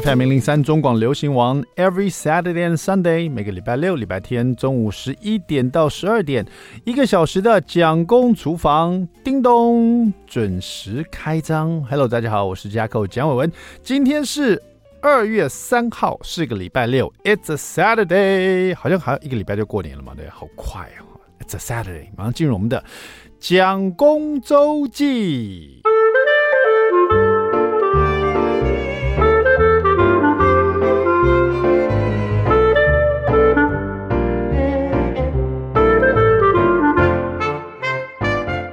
FM 零零三中广流行王，Every Saturday and Sunday，每个礼拜六、礼拜天中午十一点到十二点，一个小时的蒋公厨房，叮咚，准时开张。Hello，大家好，我是架构蒋伟文，今天是二月三号，是个礼拜六，It's a Saturday，好像还有一个礼拜就过年了嘛，对，好快哦，It's a Saturday，马上进入我们的蒋公周记。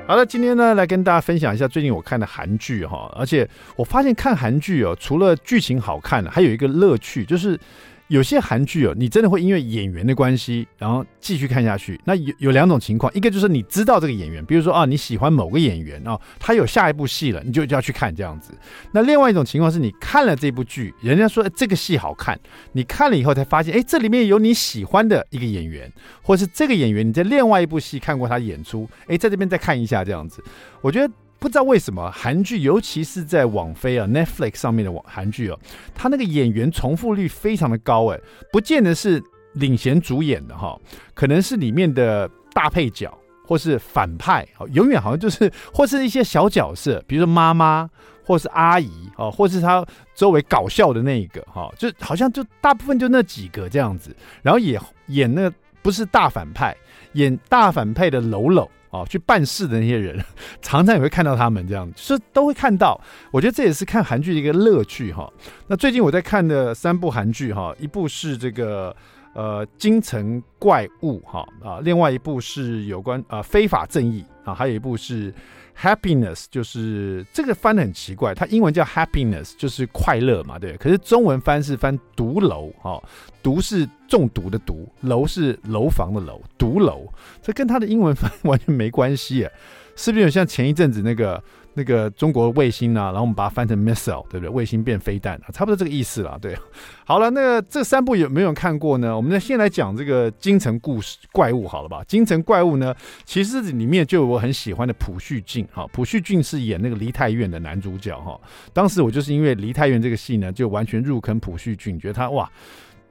好了，今天呢，来跟大家分享一下最近我看的韩剧哈，而且我发现看韩剧哦，除了剧情好看，还有一个乐趣就是。有些韩剧哦，你真的会因为演员的关系，然后继续看下去。那有有两种情况，一个就是你知道这个演员，比如说啊，你喜欢某个演员哦，他有下一部戏了，你就就要去看这样子。那另外一种情况是你看了这部剧，人家说这个戏好看，你看了以后才发现，哎，这里面有你喜欢的一个演员，或者是这个演员你在另外一部戏看过他演出，哎，在这边再看一下这样子，我觉得。不知道为什么韩剧，尤其是在网飞啊 Netflix 上面的网韩剧哦，他那个演员重复率非常的高哎，不见得是领衔主演的哈，可能是里面的大配角或是反派，永远好像就是 或是一些小角色，比如说妈妈或是阿姨哦，或是他周围搞笑的那一个哈，就好像就大部分就那几个这样子，然后也演那不是大反派，演大反派的喽喽。哦，去办事的那些人，常常也会看到他们这样，就是都会看到。我觉得这也是看韩剧的一个乐趣哈。那最近我在看的三部韩剧哈，一部是这个呃《京城怪物》哈啊，另外一部是有关啊、非法正义啊，还有一部是。Happiness 就是这个翻得很奇怪，它英文叫 Happiness，就是快乐嘛，对。可是中文翻是翻毒楼，哦，毒是中毒的毒，楼是楼房的楼，毒楼，这跟它的英文翻 完全没关系，是不是有像前一阵子那个？那个中国卫星啊，然后我们把它翻成 missile，对不对？卫星变飞弹啊，差不多这个意思了。对，好了，那这三部有没有看过呢？我们先来讲这个京城故事怪物，好了吧？京城怪物呢，其实里面就有我很喜欢的朴叙俊哈，朴叙俊是演那个梨泰院的男主角哈。当时我就是因为梨泰院这个戏呢，就完全入坑朴叙俊，觉得他哇，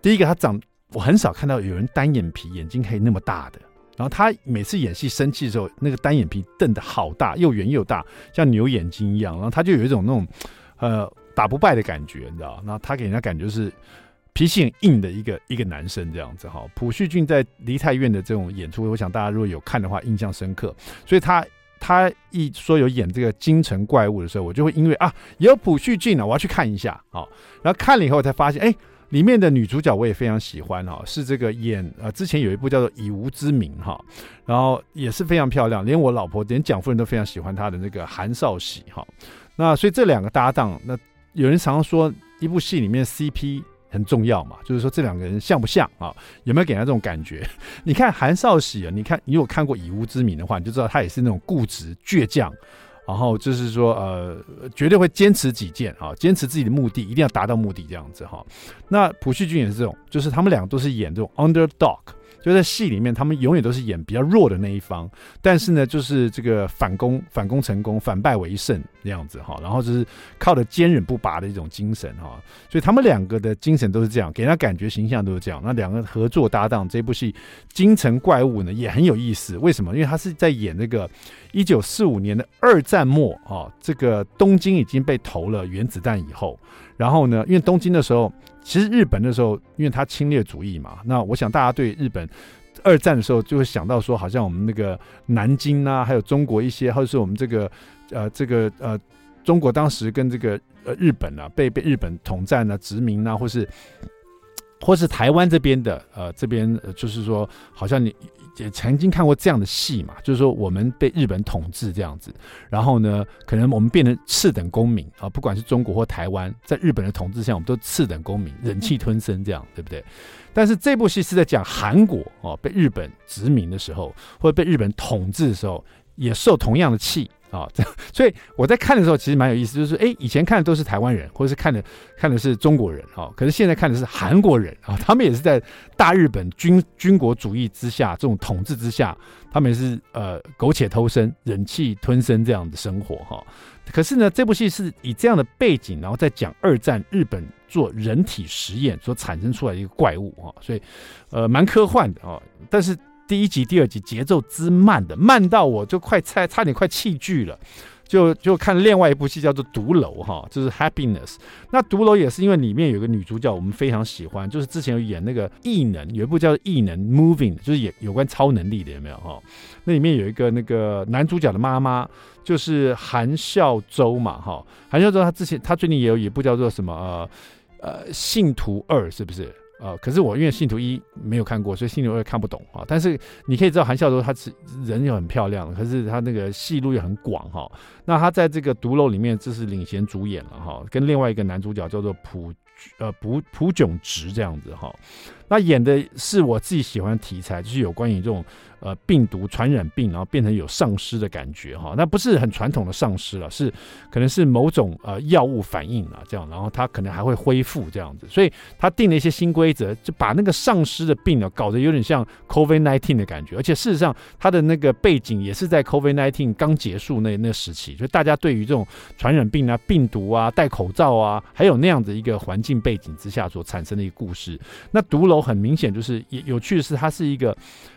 第一个他长，我很少看到有人单眼皮眼睛可以那么大的。然后他每次演戏生气的时候，那个单眼皮瞪得好大，又圆又大，像牛眼睛一样。然后他就有一种那种，呃，打不败的感觉，你知道？然后他给人家感觉是脾气很硬的一个一个男生这样子哈。朴叙俊在梨泰院的这种演出，我想大家如果有看的话，印象深刻。所以他他一说有演这个京城怪物的时候，我就会因为啊有朴叙俊啊，我要去看一下啊。然后看了以后才发现，哎。里面的女主角我也非常喜欢哈，是这个演呃之前有一部叫做《以无之名》哈，然后也是非常漂亮，连我老婆连蒋夫人都非常喜欢她的那个韩少喜哈。那所以这两个搭档，那有人常常说一部戏里面 CP 很重要嘛，就是说这两个人像不像啊？有没有给他这种感觉？你看韩少喜啊，你看你有看过《以无之名》的话，你就知道他也是那种固执倔强。然后就是说，呃，绝对会坚持己见啊，坚持自己的目的，一定要达到目的这样子哈。那朴叙俊也是这种，就是他们两个都是演这种 underdog。就在戏里面，他们永远都是演比较弱的那一方，但是呢，就是这个反攻、反攻成功、反败为胜这样子哈。然后就是靠着坚韧不拔的一种精神哈。所以他们两个的精神都是这样，给人家感觉形象都是这样。那两个合作搭档这部戏《京城怪物》呢，也很有意思。为什么？因为他是在演那个一九四五年的二战末啊，这个东京已经被投了原子弹以后，然后呢，因为东京的时候。其实日本的时候，因为他侵略主义嘛，那我想大家对日本二战的时候就会想到说，好像我们那个南京啊，还有中国一些，或者是我们这个呃这个呃中国当时跟这个呃日本啊被被日本统战啊殖民啊，或是或是台湾这边的呃这边就是说，好像你。也曾经看过这样的戏嘛，就是说我们被日本统治这样子，然后呢，可能我们变成次等公民啊，不管是中国或台湾，在日本的统治下，我们都次等公民，忍气吞声这样，对不对？但是这部戏是在讲韩国哦，被日本殖民的时候，或者被日本统治的时候，也受同样的气。啊，这，所以我在看的时候其实蛮有意思，就是哎，以前看的都是台湾人，或者是看的看的是中国人啊，可是现在看的是韩国人啊，他们也是在大日本军军国主义之下这种统治之下，他们也是呃苟且偷生、忍气吞声这样的生活哈。可是呢，这部戏是以这样的背景，然后再讲二战日本做人体实验所产生出来的一个怪物哈，所以呃蛮科幻的啊，但是。第一集、第二集节奏之慢的，慢到我就快差差点快弃剧了，就就看另外一部戏叫做《独楼》哈，就是《Happiness》。那《独楼》也是因为里面有个女主角，我们非常喜欢，就是之前有演那个异能，有一部叫《异能 Moving》，就是演有关超能力的，有没有哈？那里面有一个那个男主角的妈妈，就是韩孝周嘛哈。韩孝周他之前他最近也有一部叫做什么呃呃《信徒二》，是不是？呃，可是我因为《信徒一》没有看过，所以《信徒二》看不懂啊。但是你可以知道韩孝周他是人又很漂亮，可是他那个戏路又很广哈。那他在这个《毒楼》里面，就是领衔主演了哈，跟另外一个男主角叫做朴呃朴朴炯植这样子哈。那演的是我自己喜欢的题材，就是有关于这种。呃，病毒传染病，然后变成有丧尸的感觉哈，那不是很传统的丧尸了，是可能是某种呃药物反应啊，这样，然后他可能还会恢复这样子，所以他定了一些新规则，就把那个丧尸的病呢搞得有点像 COVID-19 的感觉，而且事实上他的那个背景也是在 COVID-19 刚结束那那时期，就大家对于这种传染病啊、病毒啊、戴口罩啊，还有那样的一个环境背景之下所产生的一个故事。那独楼很明显就是也有趣的是，它是一个。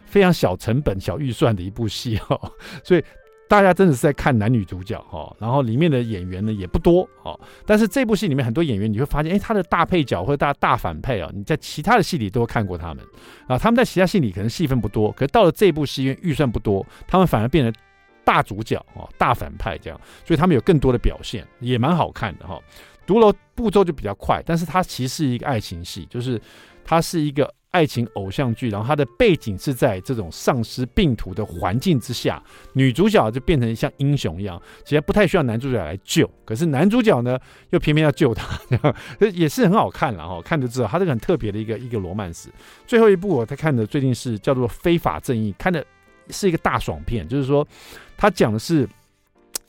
非常小成本、小预算的一部戏哈，所以大家真的是在看男女主角哈，然后里面的演员呢也不多哈，但是这部戏里面很多演员你会发现，哎，他的大配角或者大大反派啊，你在其他的戏里都看过他们啊，他们在其他戏里可能戏份不多，可是到了这部戏因为预算不多，他们反而变成大主角啊、大反派这样，所以他们有更多的表现，也蛮好看的哈。独楼步骤就比较快，但是它其实是一个爱情戏，就是它是一个。爱情偶像剧，然后它的背景是在这种丧尸病毒的环境之下，女主角就变成像英雄一样，其实不太需要男主角来救，可是男主角呢又偏偏要救她，也是很好看了哈，看就知道它这个很特别的一个一个罗曼史。最后一部我在看的最近是叫做《非法正义》，看的是一个大爽片，就是说他讲的是。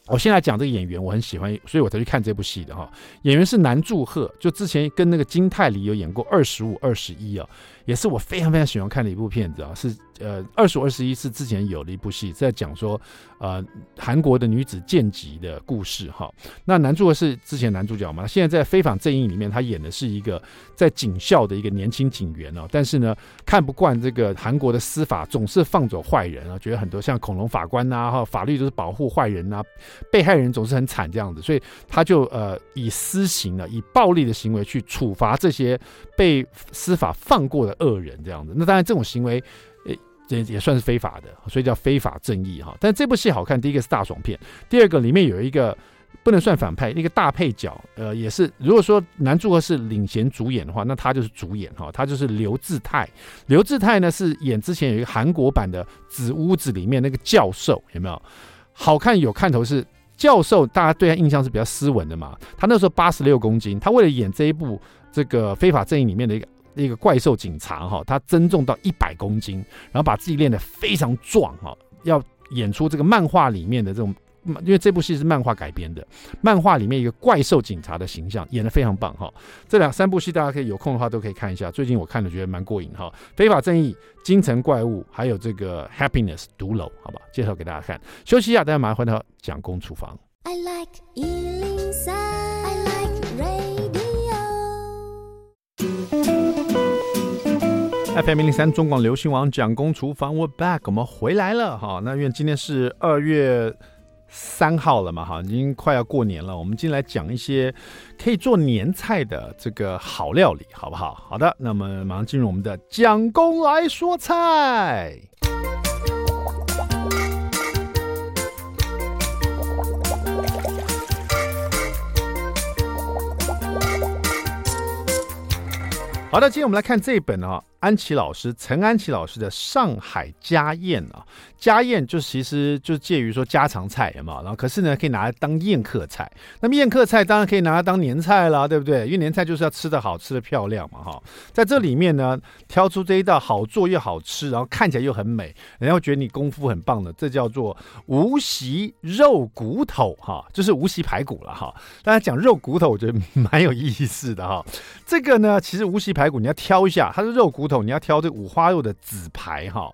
我先来讲这个演员，我很喜欢，所以我才去看这部戏的哈。演员是南柱赫，就之前跟那个金泰梨有演过《二十五二十一》啊，也是我非常非常喜欢看的一部片子啊，是。呃，二十五二十一是之前有的一部戏，在讲说，呃，韩国的女子剑击的故事哈。那男主角是之前男主角嘛，现在在《非法正义》里面，他演的是一个在警校的一个年轻警员哦。但是呢，看不惯这个韩国的司法总是放走坏人啊，觉得很多像恐龙法官呐，哈，法律都是保护坏人呐，被害人总是很惨这样子，所以他就呃以私刑呢，以暴力的行为去处罚这些被司法放过的恶人这样子。那当然这种行为。这也算是非法的，所以叫非法正义哈。但这部戏好看，第一个是大爽片，第二个里面有一个不能算反派，一个大配角，呃，也是如果说男主角是领衔主演的话，那他就是主演哈，他就是刘志泰。刘志泰呢是演之前有一个韩国版的《纸屋子》里面那个教授，有没有？好看有看头是教授，大家对他印象是比较斯文的嘛。他那时候八十六公斤，他为了演这一部这个非法正义里面的一个。一个怪兽警察哈，他增重到一百公斤，然后把自己练得非常壮哈，要演出这个漫画里面的这种，因为这部戏是漫画改编的，漫画里面一个怪兽警察的形象演得非常棒哈。这两三部戏大家可以有空的话都可以看一下，最近我看了觉得蛮过瘾哈。非法正义、京城怪物，还有这个 Happiness 独楼，好吧，介绍给大家看。休息一下，大家马上回到讲公厨房。I like FM 零零三中广流行网蒋公厨房，We're back，我们回来了哈。那因为今天是二月三号了嘛哈，已经快要过年了。我们今天来讲一些可以做年菜的这个好料理，好不好？好的，那么马上进入我们的蒋公来说菜。好的，今天我们来看这一本啊。安琪老师陈安琪老师的上海家宴啊，家宴就其实就介于说家常菜嘛，然后可是呢可以拿来当宴客菜。那么宴客菜当然可以拿来当年菜啦，对不对？因为年菜就是要吃的好，吃的漂亮嘛，哈。在这里面呢，挑出这一道好做又好吃，然后看起来又很美，人家会觉得你功夫很棒的，这叫做无锡肉骨头哈，就是无锡排骨了哈。大家讲肉骨头，我觉得蛮有意思的哈。这个呢，其实无锡排骨你要挑一下，它是肉骨你要挑这五花肉的紫排哈，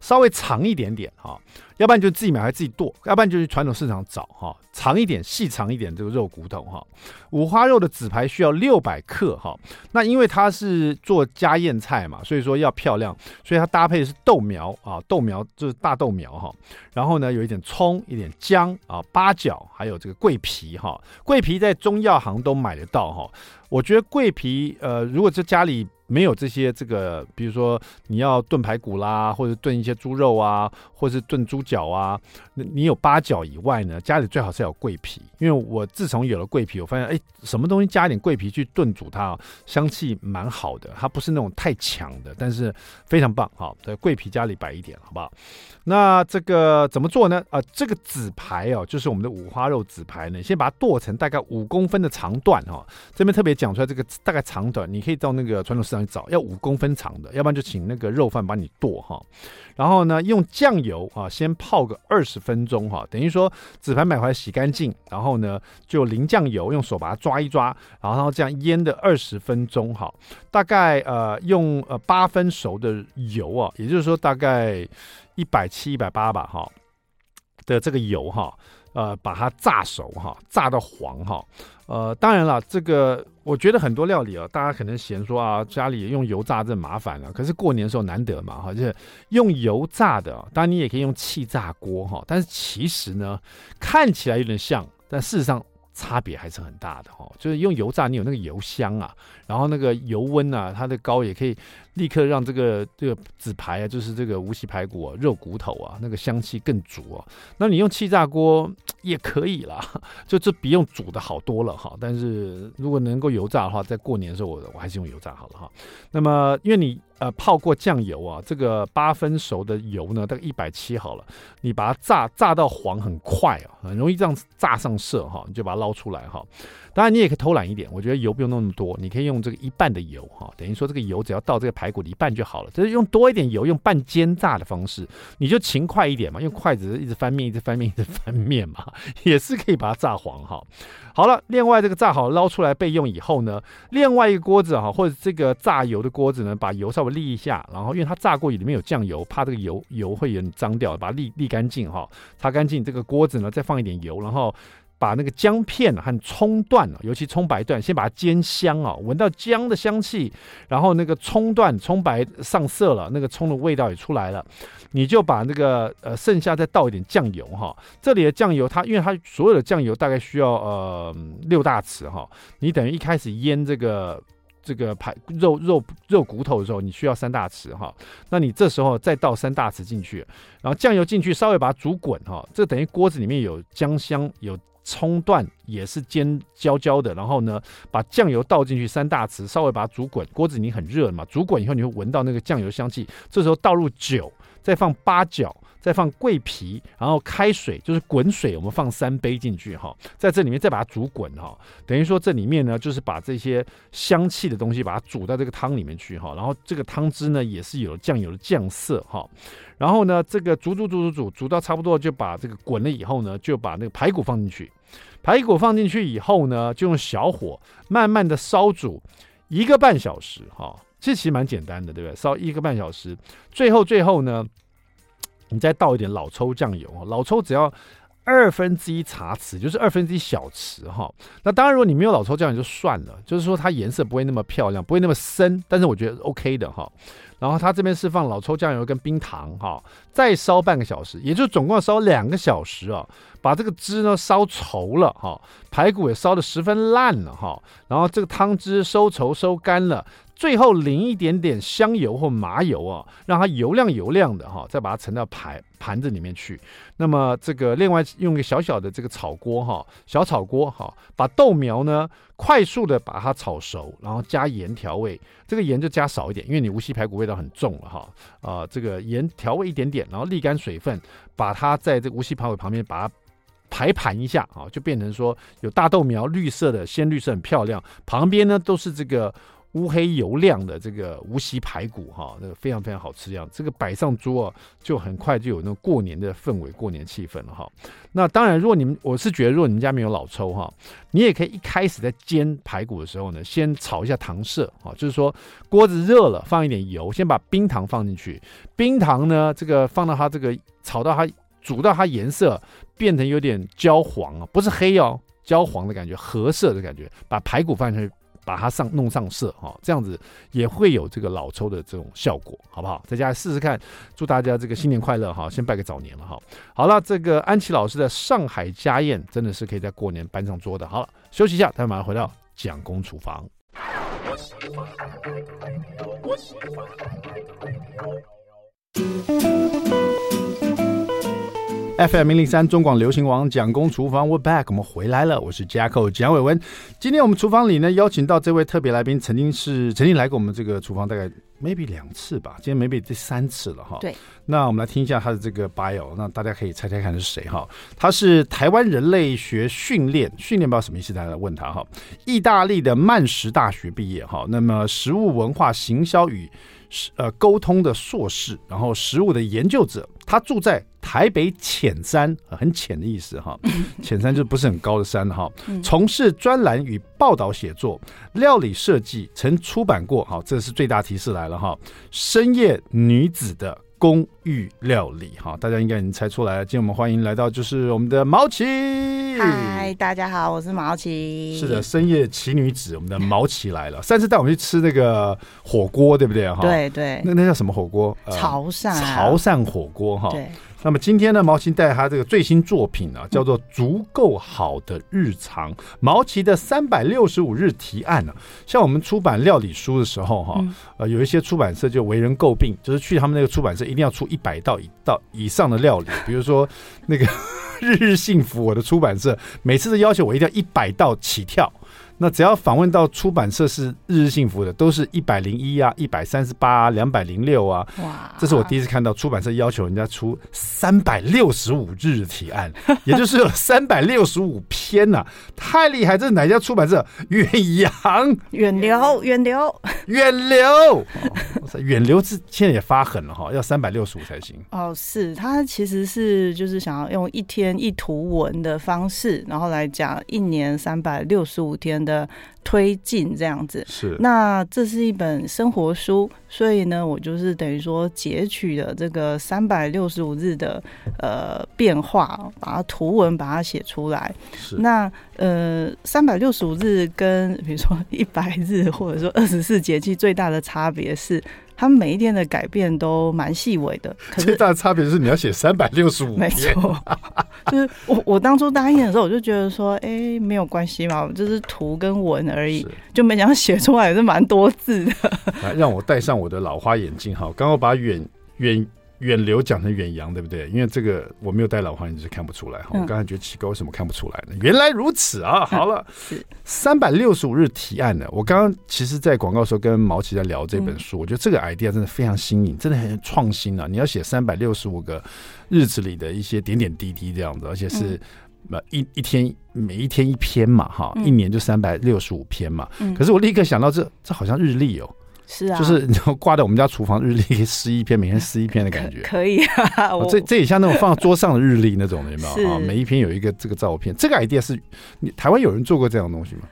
稍微长一点点哈。要不然就自己买来自己剁，要不然就去传统市场找哈，长一点、细长一点这个肉骨头哈。五花肉的紫排需要六百克哈。那因为它是做家宴菜嘛，所以说要漂亮，所以它搭配的是豆苗啊，豆苗就是大豆苗哈。然后呢，有一点葱、一点姜啊、八角，还有这个桂皮哈。桂皮在中药行都买得到哈。我觉得桂皮呃，如果在家里。没有这些这个，比如说你要炖排骨啦，或者炖一些猪肉啊，或者是炖猪脚啊，那你有八角以外呢，家里最好是要有桂皮。因为我自从有了桂皮，我发现哎，什么东西加一点桂皮去炖煮它，香气蛮好的。它不是那种太强的，但是非常棒。哈，在桂皮家里摆一点，好不好？那这个怎么做呢？啊、这个紫排哦，就是我们的五花肉紫排呢，先把它剁成大概五公分的长段哈。这边特别讲出来，这个大概长短，你可以到那个传统市场去找，要五公分长的，要不然就请那个肉贩帮你剁哈。然后呢，用酱油啊，先泡个二十分钟哈，等于说紫盘买回来洗干净，然后呢就淋酱油，用手把它抓一抓，然后这样腌的二十分钟哈，大概呃用呃八分熟的油啊，也就是说大概一百七一百八吧哈的这个油哈。呃，把它炸熟哈，炸到黄哈。呃，当然了，这个我觉得很多料理啊，大家可能嫌说啊，家里用油炸这麻烦了。可是过年的时候难得嘛哈，就是用油炸的，当然你也可以用气炸锅哈。但是其实呢，看起来有点像，但事实上差别还是很大的哈。就是用油炸，你有那个油香啊，然后那个油温啊，它的高也可以。立刻让这个这个纸排啊，就是这个无锡排骨啊，肉骨头啊，那个香气更足啊。那你用气炸锅也可以啦，就这比用煮的好多了哈。但是如果能够油炸的话，在过年的时候我我还是用油炸好了哈。那么因为你呃泡过酱油啊，这个八分熟的油呢，大概一百七好了，你把它炸炸到黄很快啊，很容易这样炸上色哈，你就把它捞出来哈。当然你也可以偷懒一点，我觉得油不用弄那么多，你可以用这个一半的油哈，等于说这个油只要到这个排骨的一半就好了，就是用多一点油，用半煎炸的方式，你就勤快一点嘛，用筷子一直翻面，一直翻面，一直翻面嘛，也是可以把它炸黄哈。好了，另外这个炸好捞出来备用以后呢，另外一个锅子哈，或者这个炸油的锅子呢，把油稍微沥一下，然后因为它炸过里面有酱油，怕这个油油会有点脏掉，把它沥沥干净哈，擦干净这个锅子呢，再放一点油，然后。把那个姜片和葱段，尤其葱白段，先把它煎香啊，闻到姜的香气，然后那个葱段、葱白上色了，那个葱的味道也出来了，你就把那个呃剩下再倒一点酱油哈。这里的酱油它，因为它所有的酱油大概需要呃六大匙哈，你等于一开始腌这个这个排肉肉肉骨头的时候，你需要三大匙哈，那你这时候再倒三大匙进去，然后酱油进去稍微把它煮滚哈，这等于锅子里面有姜香有。葱段也是煎焦焦的，然后呢，把酱油倒进去三大匙，稍微把它煮滚。锅子已经很热了嘛，煮滚以后你会闻到那个酱油香气。这时候倒入酒，再放八角，再放桂皮，然后开水，就是滚水，我们放三杯进去哈，在这里面再把它煮滚哈。等于说这里面呢，就是把这些香气的东西把它煮到这个汤里面去哈。然后这个汤汁呢，也是有酱油的酱色哈。然后呢，这个煮煮煮煮煮煮到差不多，就把这个滚了以后呢，就把那个排骨放进去。排骨放进去以后呢，就用小火慢慢的烧煮一个半小时哈。这其实蛮简单的，对不对？烧一个半小时，最后最后呢，你再倒一点老抽酱油，老抽只要二分之一茶匙，就是二分之一小匙哈。那当然，如果你没有老抽酱油就算了，就是说它颜色不会那么漂亮，不会那么深，但是我觉得 OK 的哈。然后它这边是放老抽酱油跟冰糖哈，再烧半个小时，也就总共烧两个小时啊，把这个汁呢烧稠了哈，排骨也烧得十分烂了哈，然后这个汤汁收稠收干了，最后淋一点点香油或麻油啊，让它油亮油亮的哈，再把它盛到盘盘子里面去。那么这个另外用一个小小的这个炒锅哈，小炒锅哈，把豆苗呢快速的把它炒熟，然后加盐调味。这个盐就加少一点，因为你无锡排骨味道很重了哈。啊，这个盐调味一点点，然后沥干水分，把它在这个无锡排骨旁边把它排盘一下啊，就变成说有大豆苗绿色的鲜绿色很漂亮，旁边呢都是这个。乌黑油亮的这个无锡排骨哈，那个非常非常好吃，这样这个摆上桌啊，就很快就有那种过年的氛围、过年气氛了哈。那当然，如果你们我是觉得，如果你们家没有老抽哈，你也可以一开始在煎排骨的时候呢，先炒一下糖色啊，就是说锅子热了，放一点油，先把冰糖放进去，冰糖呢这个放到它这个炒到它煮到它颜色变成有点焦黄啊，不是黑哦，焦黄的感觉，褐色的感觉，把排骨放进去。把它上弄上色哈，这样子也会有这个老抽的这种效果，好不好？在家试试看。祝大家这个新年快乐哈！先拜个早年了哈。好了，这个安琪老师的上海家宴真的是可以在过年搬上桌的。好了，休息一下，待会马上回到蒋公厨房。FM 零零三中广流行王蒋公厨房，We're back，我们回来了，我是 Jacko 蒋伟文。今天我们厨房里呢，邀请到这位特别来宾，曾经是曾经来过我们这个厨房，大概 maybe 两次吧，今天 maybe 第三次了哈。对，那我们来听一下他的这个 bio，那大家可以猜猜看是谁哈？他是台湾人类学训练训练，不知道什么意思，大家来问他哈。意大利的曼什大学毕业哈，那么食物文化行销与。呃，沟通的硕士，然后食物的研究者，他住在台北浅山，很浅的意思哈，浅山就不是很高的山哈。从事专栏与报道写作，料理设计，曾出版过。好，这是最大提示来了哈。深夜女子的。公寓料理哈，大家应该已经猜出来了。今天我们欢迎来到就是我们的毛奇。嗨，大家好，我是毛奇。是的，深夜奇女子，我们的毛奇来了。上次带我们去吃那个火锅，对不对哈？对对。那那叫什么火锅？潮汕。潮汕火锅哈。对。那么今天呢，毛奇带他这个最新作品啊，叫做《足够好的日常》，毛奇的三百六十五日提案呢、啊。像我们出版料理书的时候，哈，呃，有一些出版社就为人诟病，就是去他们那个出版社一定要出一百道以道以上的料理，比如说那个 日日幸福，我的出版社每次都要求我一定要一百道起跳。那只要访问到出版社是日日幸福的，都是一百零一啊，一百三十八啊，两百零六啊。哇！这是我第一次看到出版社要求人家出三百六十五日的提案，也就是有三百六十五篇呐、啊，太厉害！这是哪家出版社？远洋、远流、远流、远流。远流是现在也发狠了哈，要三百六十五才行。哦，是他其实是就是想要用一天一图文的方式，然后来讲一年三百六十五天的推进这样子。是，那这是一本生活书，所以呢，我就是等于说截取了这个三百六十五日的呃变化，把它图文把它写出来。是，那呃三百六十五日跟比如说一百日或者说二十四节气最大的差别是。他们每一天的改变都蛮细微的，可是最大的差别是你要写三百六十五没错，就是我我当初答应的时候，我就觉得说，哎、欸，没有关系嘛，就是图跟文而已，就没想到写出来也是蛮多字的。来，让我戴上我的老花眼镜哈，刚刚把远远。远流讲成远洋，对不对？因为这个我没有戴老花眼镜，是看不出来哈。我刚才觉得奇怪，为什么看不出来呢？原来如此啊！好了，三百六十五日提案呢。我刚刚其实，在广告的时候跟毛奇在聊这本书，我觉得这个 idea 真的非常新颖，真的很创新啊！你要写三百六十五个日子里的一些点点滴滴这样子，而且是呃一一天每一天一篇嘛，哈，一年就三百六十五篇嘛。可是我立刻想到这，这这好像日历哦。是啊，就是你要挂在我们家厨房日历，撕一篇，每天撕一篇的感觉，可，可以啊。我这这也像那种放在桌上的日历那种的，有没有 啊？每一篇有一个这个照片，这个 idea 是你台湾有人做过这样的东西吗？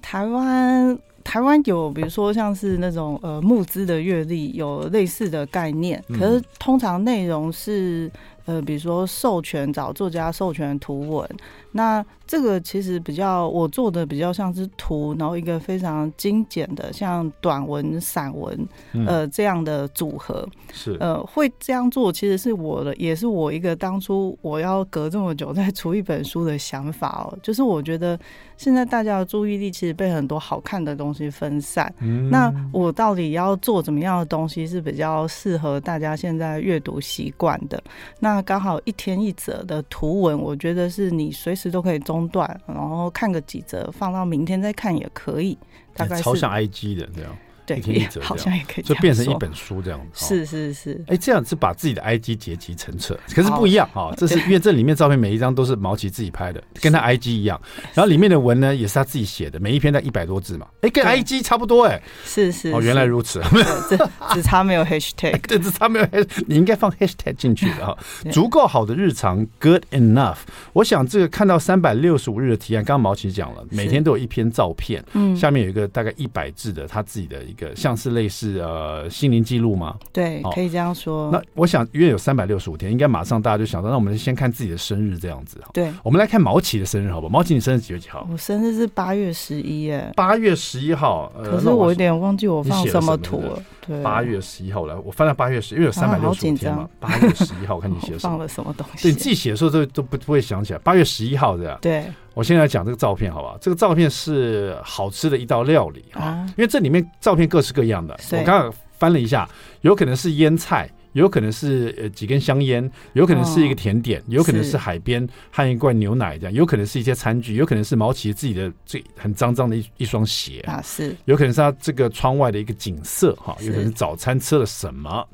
台湾台湾有，比如说像是那种呃募资的阅历，有类似的概念，可是通常内容是呃比如说授权找作家授权图文。那这个其实比较我做的比较像是图，然后一个非常精简的像短文、散文，嗯、呃这样的组合。是呃会这样做，其实是我的，也是我一个当初我要隔这么久再出一本书的想法哦。就是我觉得现在大家的注意力其实被很多好看的东西分散。嗯，那我到底要做怎么样的东西是比较适合大家现在阅读习惯的？那刚好一天一则的图文，我觉得是你随时都可以中断，然后看个几折，放到明天再看也可以。大概是超像 IG 的这样。对，好像也可以，就变成一本书这样子。是是是，哎，这样是把自己的 IG 结集成册，可是不一样啊。这是因为这里面照片每一张都是毛奇自己拍的，跟他 IG 一样。然后里面的文呢也是他自己写的，每一篇在一百多字嘛。哎，跟 IG 差不多哎。是是哦，原来如此。这只差没有 Hashtag，对，只差没有 Hashtag，你应该放 Hashtag 进去的哈。足够好的日常，Good enough。我想这个看到三百六十五日的提案，刚刚毛奇讲了，每天都有一篇照片，嗯，下面有一个大概一百字的他自己的一个像是类似。呃，心灵记录吗？对，可以这样说。那我想，因为有三百六十五天，应该马上大家就想到，那我们先看自己的生日这样子。对，我们来看毛奇的生日，好不好？毛奇，你生日几月几号？我生日是八月十一，耶。八月十一号。可是我有点忘记我放什么图了。对，八月十一号来，我翻到八月十，因为有三百六十五天嘛。八月十一号，我看你 写什么？放了什么东西？对，你自己写的时候都都不不会想起来。八月十一号这样。对。我现在来讲这个照片，好不好？这个照片是好吃的一道料理啊，因为这里面照片各式各样的。我刚刚。翻了一下，有可能是腌菜，有可能是呃几根香烟，有可能是一个甜点，有可能是海边和一罐牛奶这样，有可能是一些餐具，有可能是毛奇自己的最很脏脏的一一双鞋啊，是有可能是他这个窗外的一个景色哈，有可能是早餐吃了什么，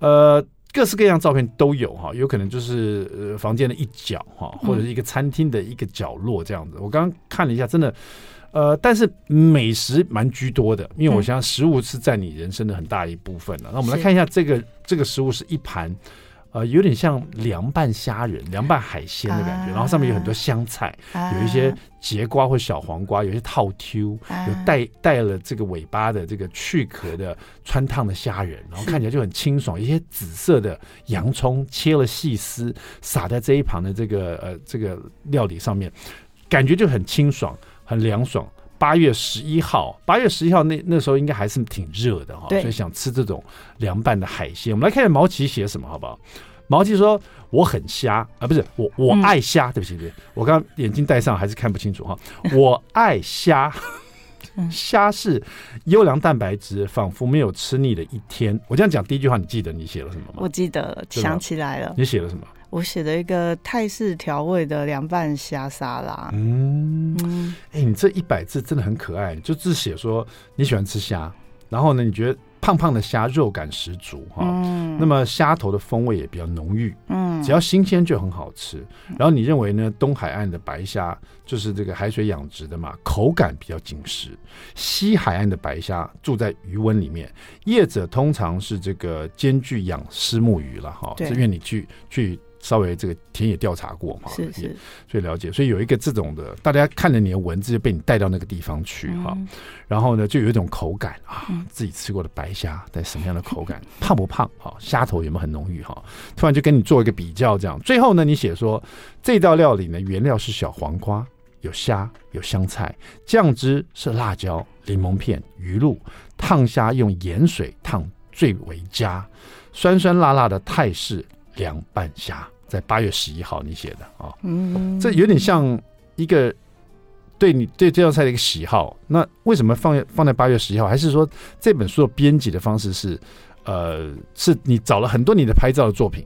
呃，各式各样照片都有哈，有可能就是呃房间的一角哈，或者是一个餐厅的一个角落这样子。我刚刚看了一下，真的。呃，但是美食蛮居多的，因为我想食物是占你人生的很大一部分了。嗯、那我们来看一下这个这个食物是一盘，呃，有点像凉拌虾仁、凉拌海鲜的感觉，啊、然后上面有很多香菜，啊、有一些节瓜或小黄瓜，有一些套 Q，有带带了这个尾巴的这个去壳的穿烫的虾仁，然后看起来就很清爽。一些紫色的洋葱切了细丝，撒在这一旁的这个呃这个料理上面，感觉就很清爽。很凉爽。八月十一号，八月十一号那那时候应该还是挺热的哈，对所以想吃这种凉拌的海鲜。我们来看看毛奇写什么好不好？毛奇说：“我很瞎啊，不是我我爱虾，嗯、对不起对不起，我刚刚眼镜戴上还是看不清楚哈。我爱虾，虾是优良蛋白质，仿佛没有吃腻的一天。我这样讲第一句话，你记得你写了什么吗？我记得，想起来了。你写了什么？”我写了一个泰式调味的凉拌虾沙拉。嗯，哎、欸，你这一百字真的很可爱，就只写说你喜欢吃虾，然后呢，你觉得胖胖的虾肉感十足哈，嗯、那么虾头的风味也比较浓郁，嗯，只要新鲜就很好吃。然后你认为呢？东海岸的白虾就是这个海水养殖的嘛，口感比较紧实。西海岸的白虾住在鱼温里面，业者通常是这个兼具养虱目鱼了哈，是愿你去去。稍微这个田野调查过嘛，是是，所以了解，所以有一个这种的，大家看了你的文字就被你带到那个地方去哈，嗯、然后呢，就有一种口感啊，自己吃过的白虾带什么样的口感，嗯、胖不胖？哈，虾头有没有很浓郁？哈，突然就跟你做一个比较，这样，最后呢，你写说这道料理呢，原料是小黄瓜，有虾，有香菜，酱汁是辣椒、柠檬片、鱼露，烫虾用盐水烫最为佳，酸酸辣辣的泰式。凉拌虾，在八月十一号你写的啊，嗯，这有点像一个对你对这道菜的一个喜好。那为什么放放在八月十一号？还是说这本书的编辑的方式是，呃，是你找了很多你的拍照的作品，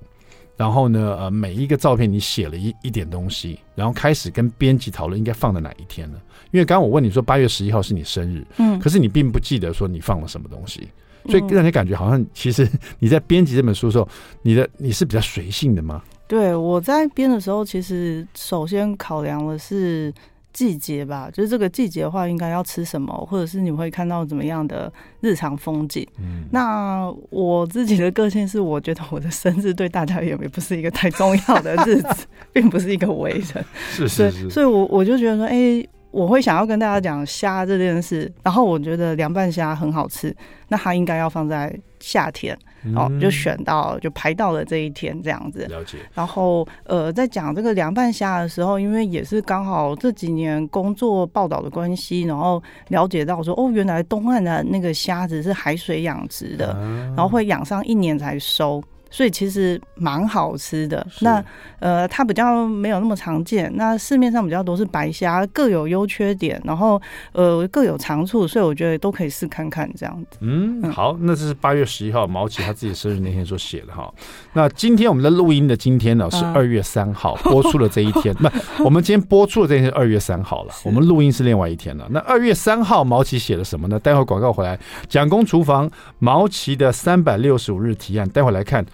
然后呢，呃，每一个照片你写了一一点东西，然后开始跟编辑讨论应该放在哪一天呢？因为刚刚我问你说八月十一号是你生日，嗯，可是你并不记得说你放了什么东西。所以让你感觉好像，其实 你在编辑这本书的时候，你的你是比较随性的吗？对，我在编的时候，其实首先考量的是季节吧，就是这个季节的话，应该要吃什么，或者是你会看到怎么样的日常风景。嗯，那我自己的个性是，我觉得我的生日对大家也不是一个太重要的日子，并不是一个伟人。是是是，所以我我就觉得说，哎。我会想要跟大家讲虾这件事，然后我觉得凉拌虾很好吃，那它应该要放在夏天，嗯、哦，就选到就排到了这一天这样子。了解。然后呃，在讲这个凉拌虾的时候，因为也是刚好这几年工作报道的关系，然后了解到说，哦，原来东岸的那个虾子是海水养殖的，啊、然后会养上一年才收。所以其实蛮好吃的。那呃，它比较没有那么常见。那市面上比较多是白虾，各有优缺点，然后呃各有长处，所以我觉得都可以试看看这样子。嗯，好，那这是八月十一号毛奇他自己生日那天所写的哈。那今天我们的录音的今天呢是二月三号播出的这一天，那我们今天播出的这一天是二月三号了，我们 录音是另外一天了。那二月三号毛奇写了什么呢？待会儿广告回来，蒋公厨房毛奇的三百六十五日提案，待会儿来看。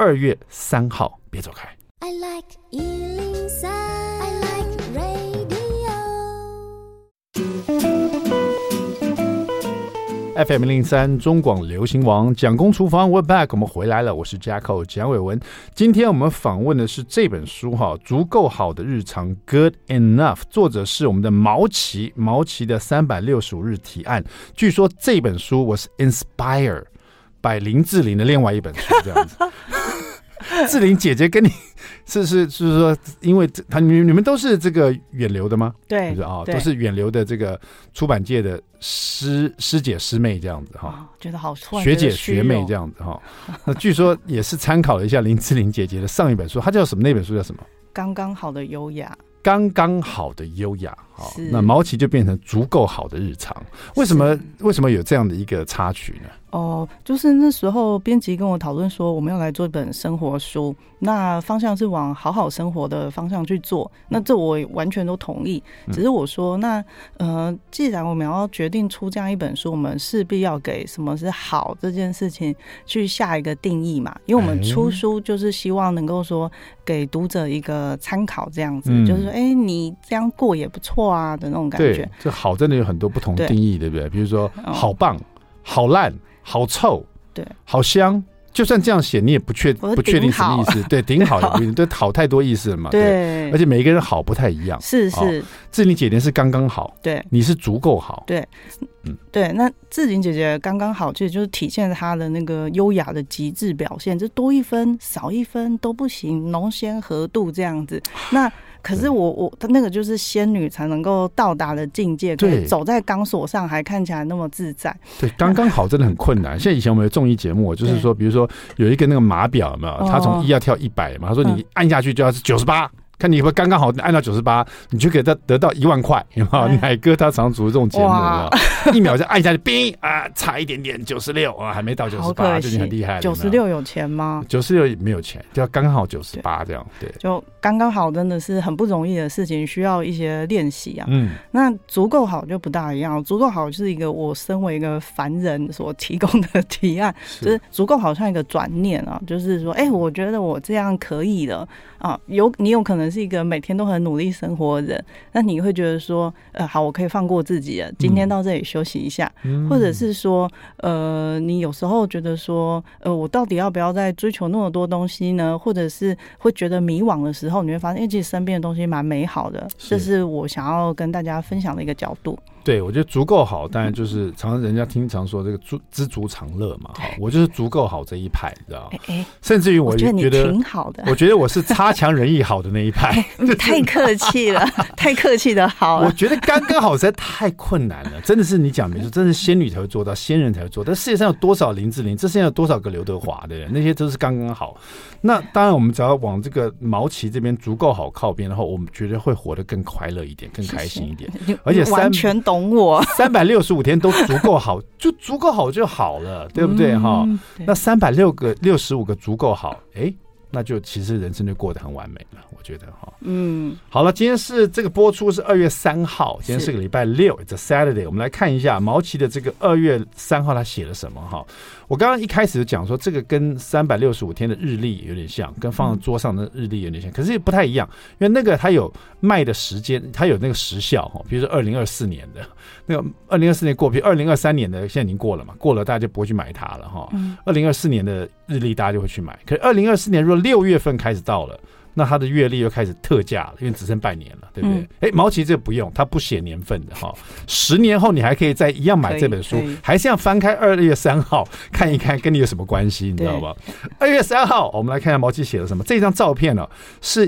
二月三号，别走开。I like 103, I like radio. FM 零零三中广流行王蒋公厨房，We're back，我们回来了。我是 Jacko 蒋伟文。今天我们访问的是这本书哈，足够好的日常，Good Enough。作者是我们的毛奇，毛奇的三百六十五日提案。据说这本书我是 inspired by 林志玲的另外一本书，这样子。志玲姐姐跟你是是是说，因为她你你们都是这个远流的吗？对，就是啊，都是远流的这个出版界的师师姐师妹这样子哈，觉得好学姐学妹这样子哈。那据说也是参考了一下林志玲姐姐的上一本书，她叫什么？那本书叫什么？刚刚好的优雅。刚刚好的优雅，好，那毛奇就变成足够好的日常。为什么为什么有这样的一个插曲呢？哦，就是那时候编辑跟我讨论说，我们要来做一本生活书，那方向是往好好生活的方向去做。那这我完全都同意。只是我说，那呃，既然我们要决定出这样一本书，我们势必要给什么是好这件事情去下一个定义嘛。因为我们出书就是希望能够说给读者一个参考，这样子，就是说。哎，你这样过也不错啊的那种感觉。这好真的有很多不同定义，对，对不对？比如说，好棒、好烂、好臭，对，好香。就算这样写，你也不确不确定什么意思。对，顶好也不一定，对，好太多意思了嘛。对，而且每一个人好不太一样。是是，志玲姐姐是刚刚好，对，你是足够好。对，嗯，对。那志玲姐姐刚刚好，其实就是体现她的那个优雅的极致表现，就多一分少一分都不行，浓鲜合度这样子。那可是我我他那个就是仙女才能够到达的境界，对，走在钢索上还看起来那么自在。对，刚刚好真的很困难。像以前我们有综艺节目，就是说，比如说有一个那个码表，有没有？他从一要跳一百嘛，他说你按下去就要是九十八。看你会刚刚好按到九十八，你就给他得到一万块，有没有？乃哥他常主持这种节目，哇 一秒就按下去，冰啊，差一点点九十六啊，还没到九十八，就已经很厉害了。九十六有钱吗？九十六没有钱，就要刚刚好九十八这样，对，就刚刚好，真的是很不容易的事情，需要一些练习啊。嗯，那足够好就不大一样，足够好是一个我身为一个凡人所提供的提案，是就是足够好像一个转念啊，就是说，哎、欸，我觉得我这样可以了啊，有你有可能。是一个每天都很努力生活的人，那你会觉得说，呃，好，我可以放过自己了，今天到这里休息一下，嗯、或者是说，呃，你有时候觉得说，呃，我到底要不要再追求那么多东西呢？或者是会觉得迷惘的时候，你会发现，哎，其实身边的东西蛮美好的，是这是我想要跟大家分享的一个角度。对，我觉得足够好，当然就是常常人家听常说这个足知足常乐嘛。哈，我就是足够好这一派，你知道吗？甚至于我觉得你挺好的，我觉得我是差强人意好的那一派。太客气了，太客气的好。我觉得刚刚好实在太困难了，真的是你讲没错，真的是仙女才会做到，仙人才会做到。但世界上有多少林志玲？这世界上有多少个刘德华的人？那些都是刚刚好。那当然，我们只要往这个毛奇这边足够好靠边的话，我们觉得会活得更快乐一点，更开心一点。而且完全懂我，三百六十五天都足够好，就足够好就好了，对不对哈？嗯、那三百六个六十五个足够好，哎。那就其实人生就过得很完美了，我觉得哈。嗯，好了，今天是这个播出是二月三号，今天是个礼拜六，It's a Saturday。我们来看一下毛奇的这个二月三号他写了什么哈。我刚刚一开始就讲说，这个跟三百六十五天的日历有点像，跟放在桌上的日历有点像，可是也不太一样，因为那个它有卖的时间，它有那个时效哈。比如说二零二四年的那个二零二四年过，比如二零二三年的现在已经过了嘛，过了大家就不会去买它了哈。二零二四年的日历大家就会去买，可是二零二四年如果六月份开始到了，那他的月历又开始特价了，因为只剩半年了，对不对？哎、嗯，毛奇这不用，他不写年份的哈。十年后你还可以再一样买这本书，还是要翻开二月三号看一看，跟你有什么关系？你知道吧？二月三号，我们来看一下毛奇写了什么。这张照片呢、哦，是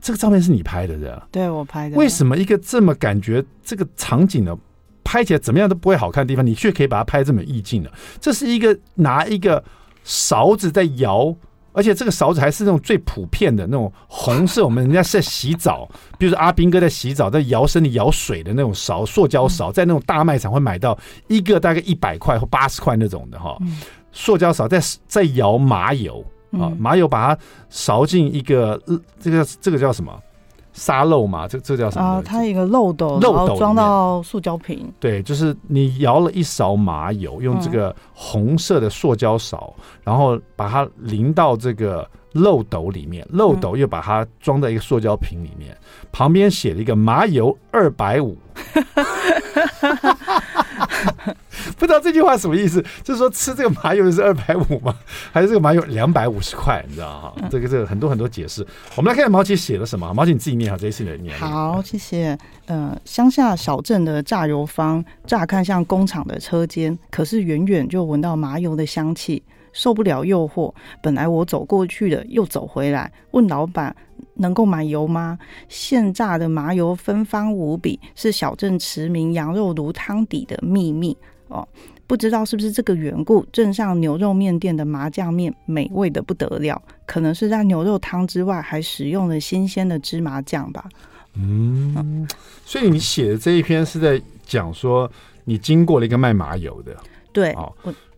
这个照片是你拍的，对吧？对，我拍的。为什么一个这么感觉这个场景呢，拍起来怎么样都不会好看的地方，你却可以把它拍这么意境呢？这是一个拿一个勺子在摇。而且这个勺子还是那种最普遍的那种红色，我们人家是在洗澡，比如说阿斌哥在洗澡，在摇身里摇水的那种勺，塑胶勺，在那种大卖场会买到一个大概一百块或八十块那种的哈，塑胶勺在在摇麻油啊，麻油把它勺进一个这个这个叫什么？沙漏嘛，这这叫什么？啊，它一个漏斗，漏斗装到塑胶瓶。对，就是你舀了一勺麻油，用这个红色的塑胶勺，嗯、然后把它淋到这个漏斗里面，漏斗又把它装在一个塑胶瓶里面，嗯、旁边写了一个麻油二百五。不知道这句话什么意思？就是说吃这个麻油是二百五吗？还是这个麻油两百五十块？你知道哈？这个这个很多很多解释。我们来看看毛奇写了什么。毛奇你自己念好，这一次你来念。好，谢谢。呃，乡下小镇的榨油坊，乍看像工厂的车间，可是远远就闻到麻油的香气，受不了诱惑。本来我走过去的，又走回来，问老板能够买油吗？现榨的麻油芬芳无比，是小镇驰名羊肉炉汤底的秘密。哦，不知道是不是这个缘故，镇上牛肉面店的麻酱面美味的不得了，可能是在牛肉汤之外还使用了新鲜的芝麻酱吧。嗯，嗯，所以你写的这一篇是在讲说，你经过了一个卖麻油的，对，哦，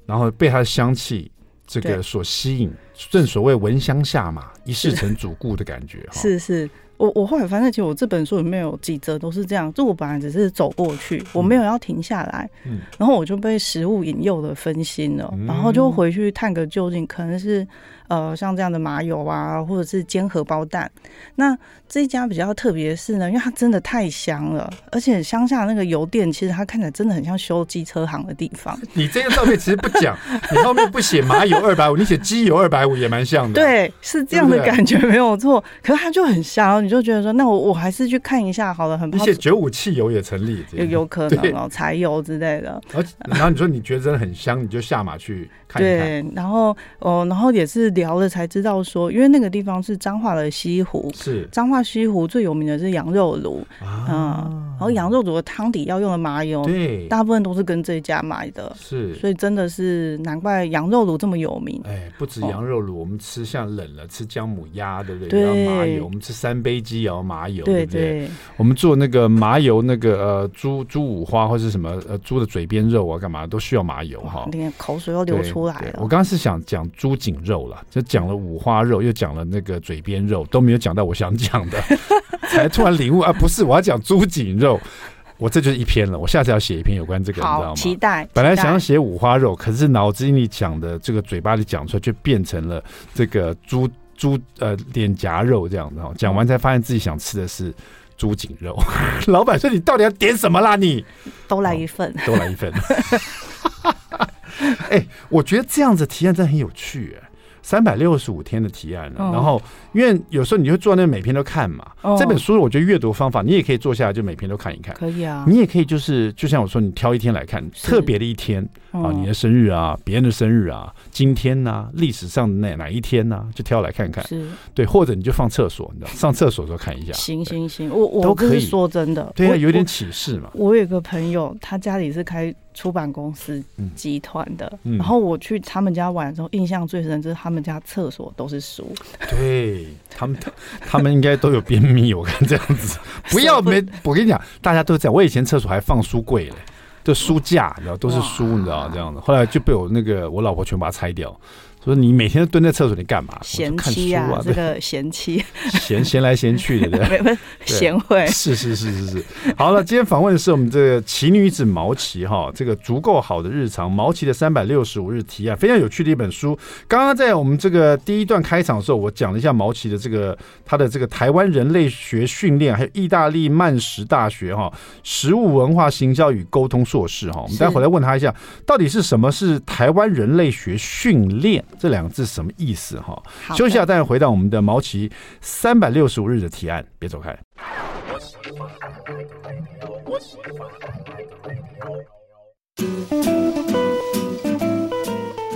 然后被它的香气这个所吸引，正所谓闻香下马，一世成主顾的感觉，是是。我我后来发现，其实我这本书里面有几则都是这样，就我本来只是走过去，我没有要停下来，嗯，然后我就被食物引诱的分心了，然后就回去探个究竟，可能是。呃，像这样的麻油啊，或者是煎荷包蛋，那这一家比较特别的是呢，因为它真的太香了，而且乡下那个油店，其实它看起来真的很像修机车行的地方。你这个照片其实不讲，你后面不写麻油二百五，你写机油二百五也蛮像的。对，是这样的感觉没有错。可是它就很香，你就觉得说，那我我还是去看一下好了。很不，你写九五汽油也成立，有有可能哦，柴油之类的。而然后你说你觉得真的很香，你就下马去看一看。对，然后哦，然后也是。聊了才知道说，因为那个地方是彰化的西湖，是彰化西湖最有名的是羊肉炉啊、嗯，然后羊肉炉的汤底要用的麻油，对，大部分都是跟这家买的，是，所以真的是难怪羊肉炉这么有名。哎，不止羊肉炉，我们吃像冷了吃姜母鸭，对不对？要麻油，我们吃三杯鸡也要麻油，对不对？我们做那个麻油那个呃猪猪五花或是什么呃猪的嘴边肉啊，干嘛都需要麻油哈。口水都流出来了。我刚刚是想讲猪颈肉了。就讲了五花肉，又讲了那个嘴边肉，都没有讲到我想讲的，才突然领悟啊！不是，我要讲猪颈肉，我这就是一篇了。我下次要写一篇有关这个，你知道吗？期待。本来想要写五花肉，可是脑子里讲的这个嘴巴里讲出来，就变成了这个猪猪呃脸颊肉这样子。讲完才发现自己想吃的是猪颈肉。老板说：“你到底要点什么啦？你都来一份，都来一份。” 哎、欸，我觉得这样子提案真的很有趣，哎，三百六十五天的提案了，哦、然后因为有时候你就坐在那每篇都看嘛，哦、这本书我觉得阅读方法你也可以坐下来就每篇都看一看，可以啊，你也可以就是就像我说，你挑一天来看，特别的一天。啊，你的生日啊，别人的生日啊，今天呐、啊，历史上的哪哪一天呐、啊，就挑来看看。是，对，或者你就放厕所，你知道，上厕所的时候看一下。行行行，我我都可以说真的，对啊，有点启示嘛。我有个朋友，他家里是开出版公司集团的，嗯、然后我去他们家玩的时候，印象最深就是他们家厕所都是书。对他们，他们应该都有便秘，我看这样子。不要没，我跟你讲，大家都这样。我以前厕所还放书柜嘞。就书架，你知道都是书，你知道这样子。后来就被我那个我老婆全把它拆掉。说你每天都蹲在厕所里干嘛？闲妻啊，这个闲妻，闲闲 来闲去的，对不对？闲会是是是是是。好了，今天访问的是我们这个奇女子毛奇哈，这个足够好的日常，毛奇的三百六十五日提啊，非常有趣的一本书。刚刚在我们这个第一段开场的时候，我讲了一下毛奇的这个他的这个台湾人类学训练，还有意大利曼什大学哈食物文化行销与沟通硕士哈。我们待会儿来问他一下，到底是什么是台湾人类学训练？这两个字什么意思哈？休息一下，待会回到我们的毛奇三百六十五日的提案，别走开。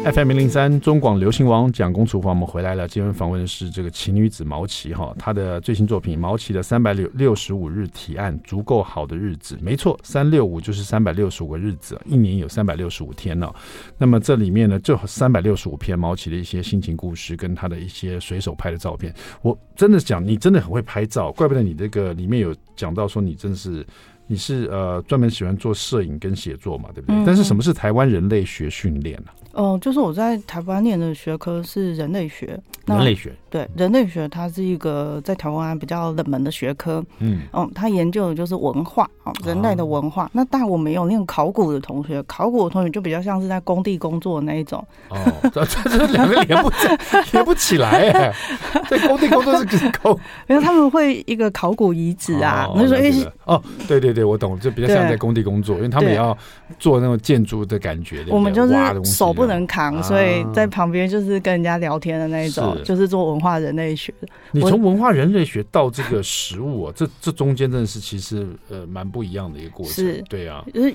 FM 零零三中广流行网蒋公厨房，我们回来了。今天访问的是这个奇女子毛奇哈，她的最新作品《毛奇的三百六六十五日提案》，足够好的日子，没错，三六五就是三百六十五个日子，一年有三百六十五天呢。那么这里面呢，就三百六十五篇毛奇的一些心情故事，跟她的一些随手拍的照片。我真的讲，你真的很会拍照，怪不得你这个里面有讲到说你真是。你是呃专门喜欢做摄影跟写作嘛，对不对？嗯、但是什么是台湾人类学训练呢？哦、呃，就是我在台湾念的学科是人类学。人类学对人类学，它是一个在台湾比较冷门的学科。嗯，哦，它研究的就是文化哦，人类的文化。哦、那但我没有念考古的同学，考古的同学就比较像是在工地工作的那一种。哦，这这两个连不 连不起来哎，在工地工作是考，因为他们会一个考古遗址啊，那时候因为哦，对对对，我懂，就比较像在工地工作，因为他们也要做那种建筑的感觉。我们就是手不能扛，所以在旁边就是跟人家聊天的那一种。就是做文化人类学。你从文化人类学到这个食物啊，这这中间真的是其实呃蛮不一样的一个过程。是，对啊。就是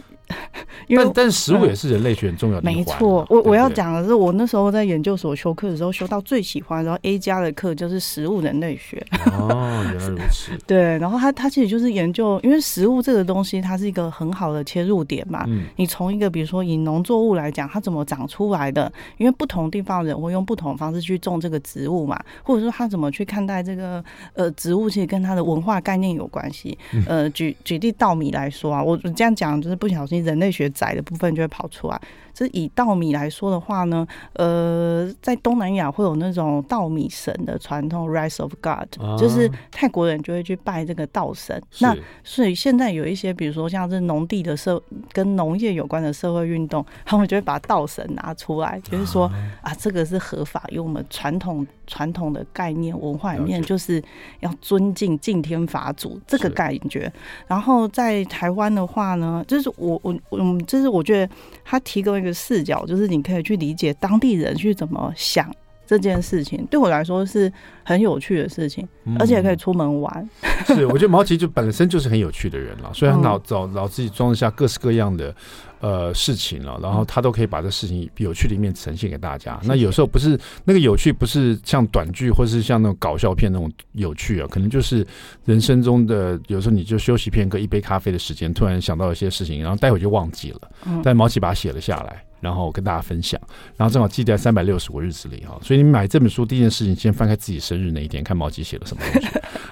因为但但是实务也是人类学很重要的。没错，我我要讲的是，我那时候在研究所修课的时候，修到最喜欢，然后 A 加的课就是食物人类学。哦，原来如此。对，然后他他其实就是研究，因为食物这个东西，它是一个很好的切入点嘛。嗯。你从一个比如说以农作物来讲，它怎么长出来的？因为不同地方人会用不同的方式去种这个植物嘛，或者说他怎么去看待这个呃植物，其实跟他的文化概念有关系。呃，举举例稻米来说啊，我这样讲就是不小心人类学窄的部分就会跑出来。是以稻米来说的话呢，呃，在东南亚会有那种稻米神的传统，Rice of God，就是泰国人就会去拜这个稻神。那所以现在有一些，比如说像是农地的社跟农业有关的社会运动，他们就会把稻神拿出来，就是说啊，这个是合法，因为我们传统传统的概念文化里面就是要尊敬敬天法祖这个感觉。然后在台湾的话呢，就是我我嗯，就是我觉得他提供一个。视角就是你可以去理解当地人去怎么想这件事情，对我来说是很有趣的事情，而且可以出门玩。是，我觉得毛奇就本身就是很有趣的人了，所以他脑脑脑子里装得下各式各样的呃事情了，然后他都可以把这事情有趣的一面呈现给大家。那有时候不是那个有趣，不是像短剧或是像那种搞笑片那种有趣啊，可能就是人生中的有时候你就休息片刻，一杯咖啡的时间，突然想到一些事情，然后待会就忘记了，但毛奇把它写了下来。然后跟大家分享，然后正好记在三百六十五日子里哈，所以你买这本书第一件事情，先翻开自己生日那一天，看毛奇写了什么东西，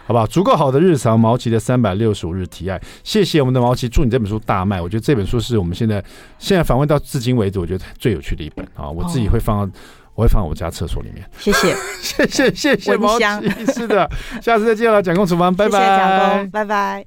好不好？足够好的日常，毛奇的三百六十五日提案，谢谢我们的毛奇，祝你这本书大卖。我觉得这本书是我们现在现在访问到至今为止，我觉得最有趣的一本啊，我自己会放到，我会放在我家厕所里面。谢谢，谢谢，谢谢毛奇，是的，下次再见了，蒋公厨房，拜拜，谢谢蒋公，拜拜。